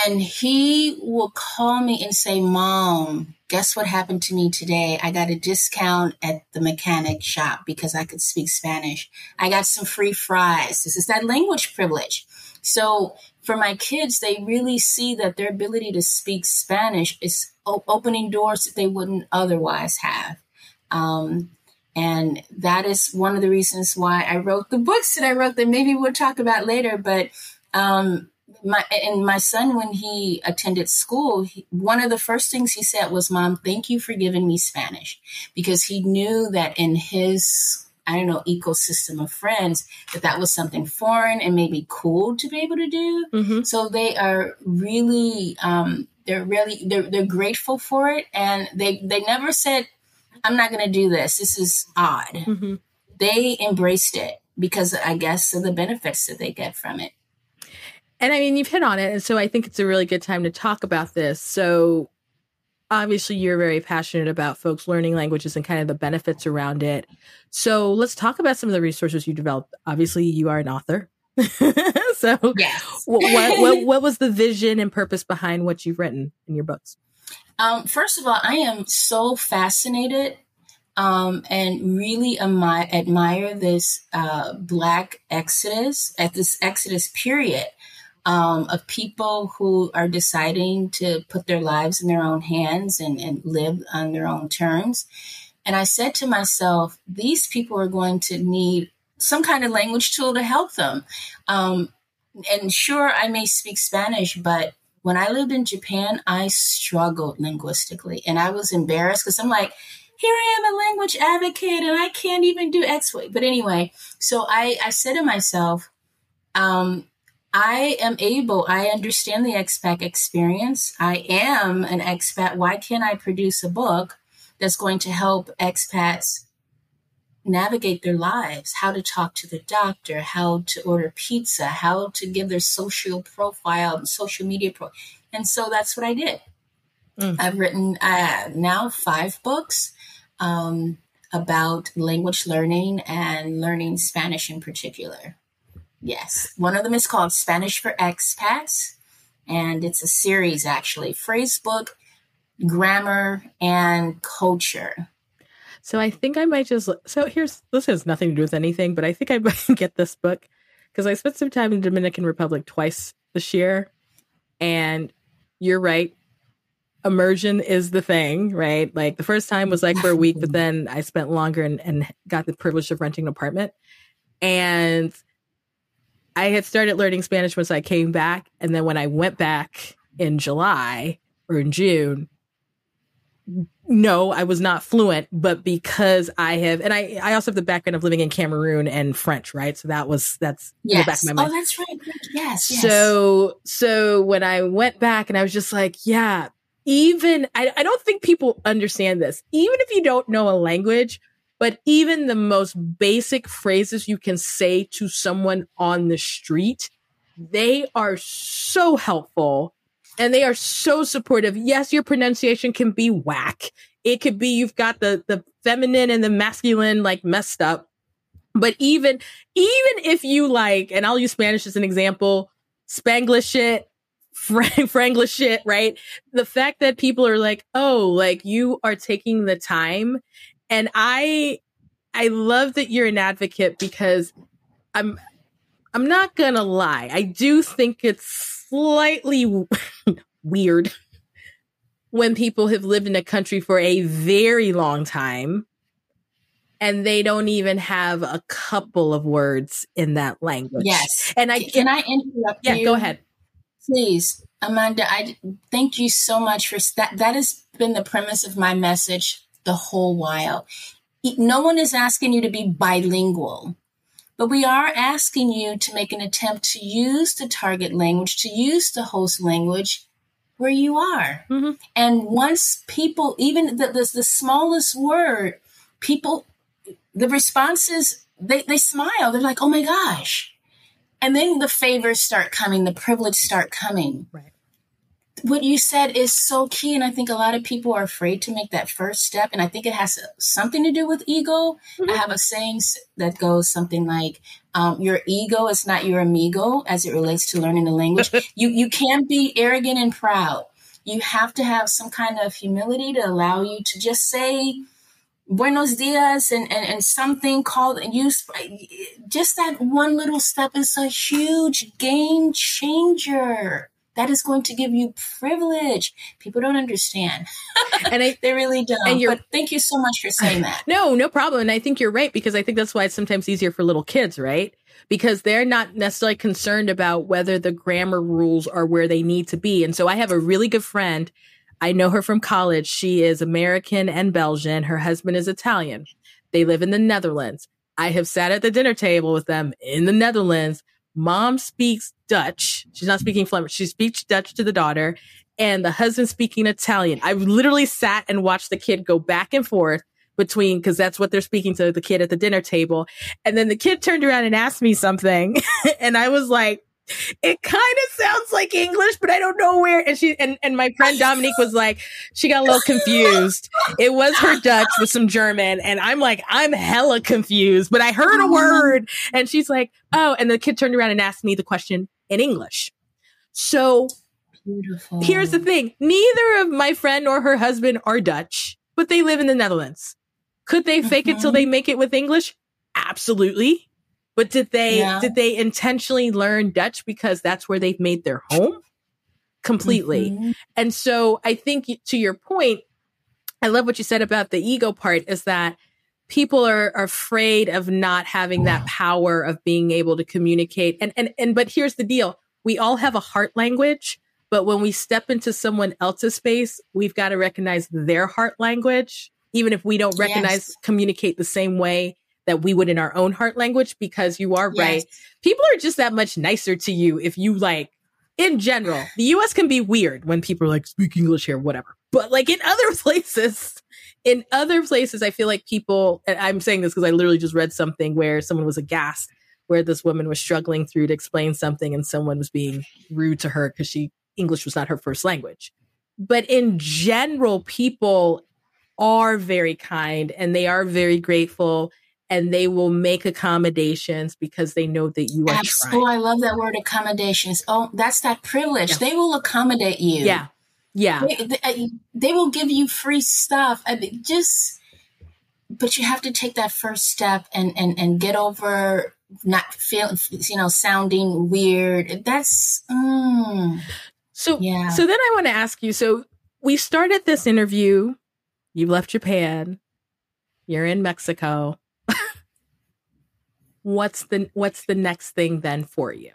And he will call me and say, Mom, guess what happened to me today? I got a discount at the mechanic shop because I could speak Spanish. I got some free fries. This is that language privilege. So for my kids, they really see that their ability to speak Spanish is o- opening doors that they wouldn't otherwise have. Um, and that is one of the reasons why I wrote the books that I wrote that maybe we'll talk about later. But um, my and my son, when he attended school, he, one of the first things he said was, "Mom, thank you for giving me Spanish," because he knew that in his I don't know, ecosystem of friends, that that was something foreign and maybe cool to be able to do. Mm-hmm. So they are really, um, they're really, they're, they're grateful for it. And they, they never said, I'm not going to do this. This is odd. Mm-hmm. They embraced it because I guess of the benefits that they get from it. And I mean, you've hit on it. And so I think it's a really good time to talk about this. So obviously you're very passionate about folks learning languages and kind of the benefits around it. So let's talk about some of the resources you developed. Obviously, you are an author. so yes. what, what, what, was the vision and purpose behind what you've written in your books? Um, first of all, I am so fascinated um, and really admire, admire this uh, Black Exodus at this Exodus period um, of people who are deciding to put their lives in their own hands and, and live on their own terms. And I said to myself, these people are going to need some kind of language tool to help them. Um, and sure, I may speak Spanish, but when I lived in Japan, I struggled linguistically and I was embarrassed because I'm like, here I am a language advocate and I can't even do X way. But anyway, so I, I said to myself, um, I am able, I understand the expat experience. I am an expat. Why can't I produce a book that's going to help expats navigate their lives, how to talk to the doctor, how to order pizza, how to give their social profile, social media pro. And so that's what I did. Mm. I've written uh, now five books um, about language learning and learning Spanish in particular. Yes. One of them is called Spanish for Expats, and it's a series actually phrase book, grammar, and culture. So I think I might just. So here's this has nothing to do with anything, but I think I might get this book because I spent some time in the Dominican Republic twice this year, and you're right. Immersion is the thing, right? Like the first time was like for a week, but then I spent longer and, and got the privilege of renting an apartment. And I had started learning Spanish once I came back. And then when I went back in July or in June, no, I was not fluent, but because I have, and I, I also have the background of living in Cameroon and French, right? So that was, that's yes. in the back of my oh, mind. Oh, that's right. Yes, yes. So, so when I went back and I was just like, yeah, even, I, I don't think people understand this. Even if you don't know a language, but even the most basic phrases you can say to someone on the street, they are so helpful and they are so supportive. Yes, your pronunciation can be whack. It could be you've got the the feminine and the masculine like messed up. But even even if you like, and I'll use Spanish as an example, Spanglish it, Franglish shit, right? The fact that people are like, oh, like you are taking the time and I I love that you're an advocate because I'm I'm not gonna lie. I do think it's slightly weird when people have lived in a country for a very long time and they don't even have a couple of words in that language. Yes. And I can I interrupt yeah, you? go ahead. Please, Amanda, I thank you so much for that. That has been the premise of my message the whole while. No one is asking you to be bilingual, but we are asking you to make an attempt to use the target language, to use the host language where you are. Mm-hmm. And once people, even the, the, the smallest word, people, the responses, they, they smile. They're like, oh my gosh. And then the favors start coming, the privilege start coming. Right what you said is so key. And I think a lot of people are afraid to make that first step. And I think it has something to do with ego. Mm-hmm. I have a saying that goes something like, um, your ego is not your amigo as it relates to learning the language. you, you can't be arrogant and proud. You have to have some kind of humility to allow you to just say, buenos dias and, and, and something called and use just that one little step is a huge game changer that is going to give you privilege. People don't understand. and I, they really don't. And but thank you so much for saying that. No, no problem. And I think you're right because I think that's why it's sometimes easier for little kids, right? Because they're not necessarily concerned about whether the grammar rules are where they need to be. And so I have a really good friend. I know her from college. She is American and Belgian. Her husband is Italian. They live in the Netherlands. I have sat at the dinner table with them in the Netherlands mom speaks Dutch. She's not speaking Flemish. She speaks Dutch to the daughter and the husband speaking Italian. I literally sat and watched the kid go back and forth between, cause that's what they're speaking to the kid at the dinner table. And then the kid turned around and asked me something. and I was like, it kind of sounds like English, but I don't know where. And she and, and my friend Dominique was like, she got a little confused. It was her Dutch with some German, and I'm like, I'm hella confused, but I heard a word, and she's like, oh, and the kid turned around and asked me the question in English. So Beautiful. here's the thing: neither of my friend or her husband are Dutch, but they live in the Netherlands. Could they fake mm-hmm. it till they make it with English? Absolutely. But did they yeah. did they intentionally learn Dutch because that's where they've made their home? Completely. Mm-hmm. And so I think to your point, I love what you said about the ego part is that people are, are afraid of not having that power of being able to communicate. And and and but here's the deal. We all have a heart language, but when we step into someone else's space, we've got to recognize their heart language even if we don't recognize yes. communicate the same way that we would in our own heart language because you are yes. right. People are just that much nicer to you if you like in general. The US can be weird when people are like speak English here whatever. But like in other places in other places I feel like people I'm saying this because I literally just read something where someone was aghast where this woman was struggling through to explain something and someone was being rude to her because she English was not her first language. But in general people are very kind and they are very grateful and they will make accommodations because they know that you are Absolutely. trying. Oh, I love that word accommodations. Oh, that's that privilege. Yeah. They will accommodate you. Yeah. Yeah. They, they, uh, they, will give you free stuff. I mean, just, but you have to take that first step and, and, and get over not feeling, you know, sounding weird. That's, mm, so, yeah. So then I want to ask you, so we started this interview. You left Japan. You're in Mexico what's the what's the next thing then for you?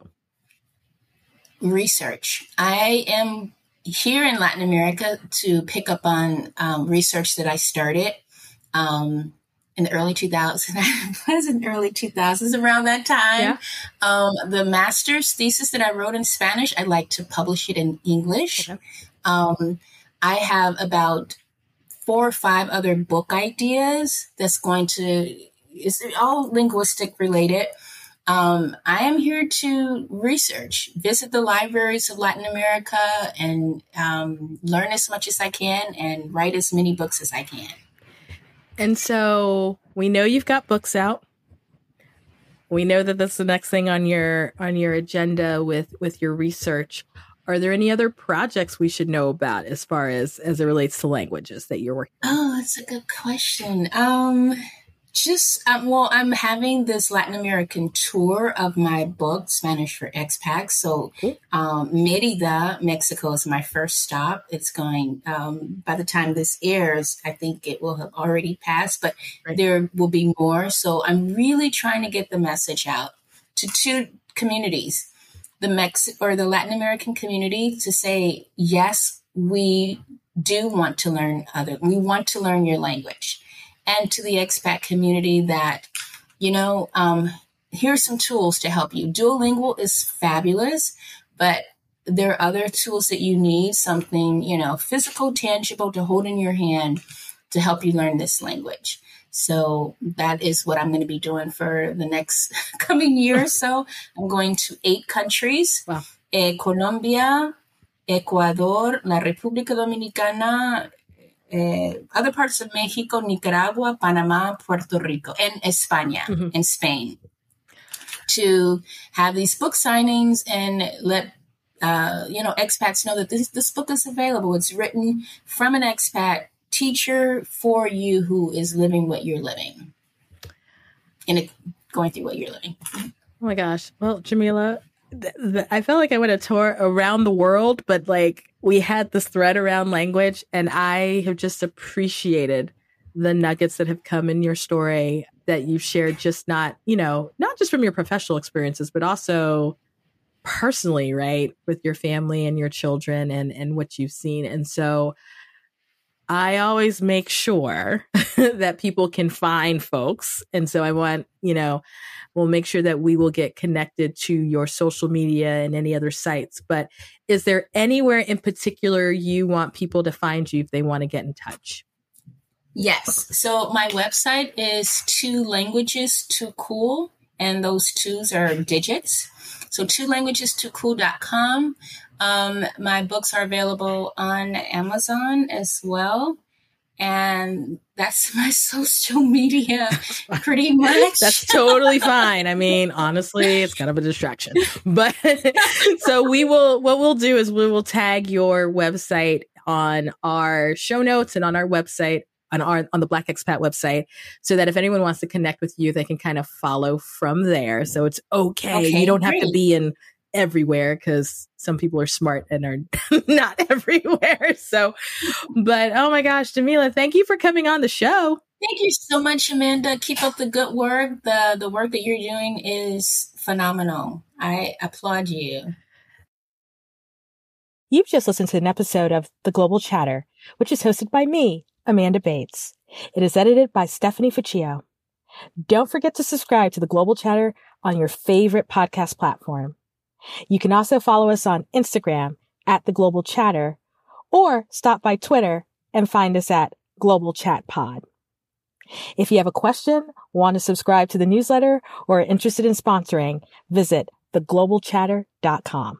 Research. I am here in Latin America to pick up on um, research that I started um, in the early 2000s. I was in the early 2000s around that time. Yeah. Um, the master's thesis that I wrote in Spanish, I'd like to publish it in English. Okay. Um, I have about four or five other book ideas that's going to it's all linguistic related. Um, I am here to research, visit the libraries of Latin America, and um, learn as much as I can and write as many books as I can. And so we know you've got books out. We know that that's the next thing on your on your agenda with with your research. Are there any other projects we should know about as far as as it relates to languages that you're working? On? Oh, that's a good question. Um, Just um, well, I'm having this Latin American tour of my book, Spanish for Expats. So, um, Merida, Mexico, is my first stop. It's going. Um, by the time this airs, I think it will have already passed, but right. there will be more. So, I'm really trying to get the message out to two communities, the Mex or the Latin American community, to say yes, we do want to learn other. We want to learn your language and to the expat community that, you know, um, here's some tools to help you. Duolingo is fabulous, but there are other tools that you need, something, you know, physical, tangible to hold in your hand to help you learn this language. So that is what I'm going to be doing for the next coming year or so. I'm going to eight countries. Wow. Eh, Colombia, Ecuador, la República Dominicana, uh, other parts of Mexico, Nicaragua, Panama, Puerto Rico, and España mm-hmm. and Spain to have these book signings and let uh, you know expats know that this this book is available. It's written from an expat teacher for you who is living what you're living and going through what you're living. Oh my gosh! Well, Jameelah, th- th- I felt like I went a tour around the world, but like we had this thread around language, and I have just appreciated the nuggets that have come in your story that you've shared, just not, you know, not just from your professional experiences, but also personally, right, with your family and your children and and what you've seen. And so I always make sure that people can find folks. And so I want, you know, we'll make sure that we will get connected to your social media and any other sites. But is there anywhere in particular you want people to find you if they want to get in touch? Yes. So my website is two languages too cool, and those twos are digits. So two languages too cool.com. Um, my books are available on Amazon as well and that's my social media pretty much. that's totally fine. I mean, honestly, it's kind of a distraction. But so we will what we'll do is we will tag your website on our show notes and on our website on our on the Black Expat website so that if anyone wants to connect with you, they can kind of follow from there. So it's okay. okay you don't great. have to be in everywhere because some people are smart and are not everywhere. So, but oh my gosh, Jameelah, thank you for coming on the show. Thank you so much, Amanda. Keep up the good work. The the work that you're doing is phenomenal. I applaud you. You've just listened to an episode of The Global Chatter, which is hosted by me, Amanda Bates. It is edited by Stephanie Ficcio. Don't forget to subscribe to The Global Chatter on your favorite podcast platform. You can also follow us on Instagram at the Global Chatter or stop by Twitter and find us at Global Chat Pod. If you have a question, want to subscribe to the newsletter, or are interested in sponsoring, visit theglobalchatter.com.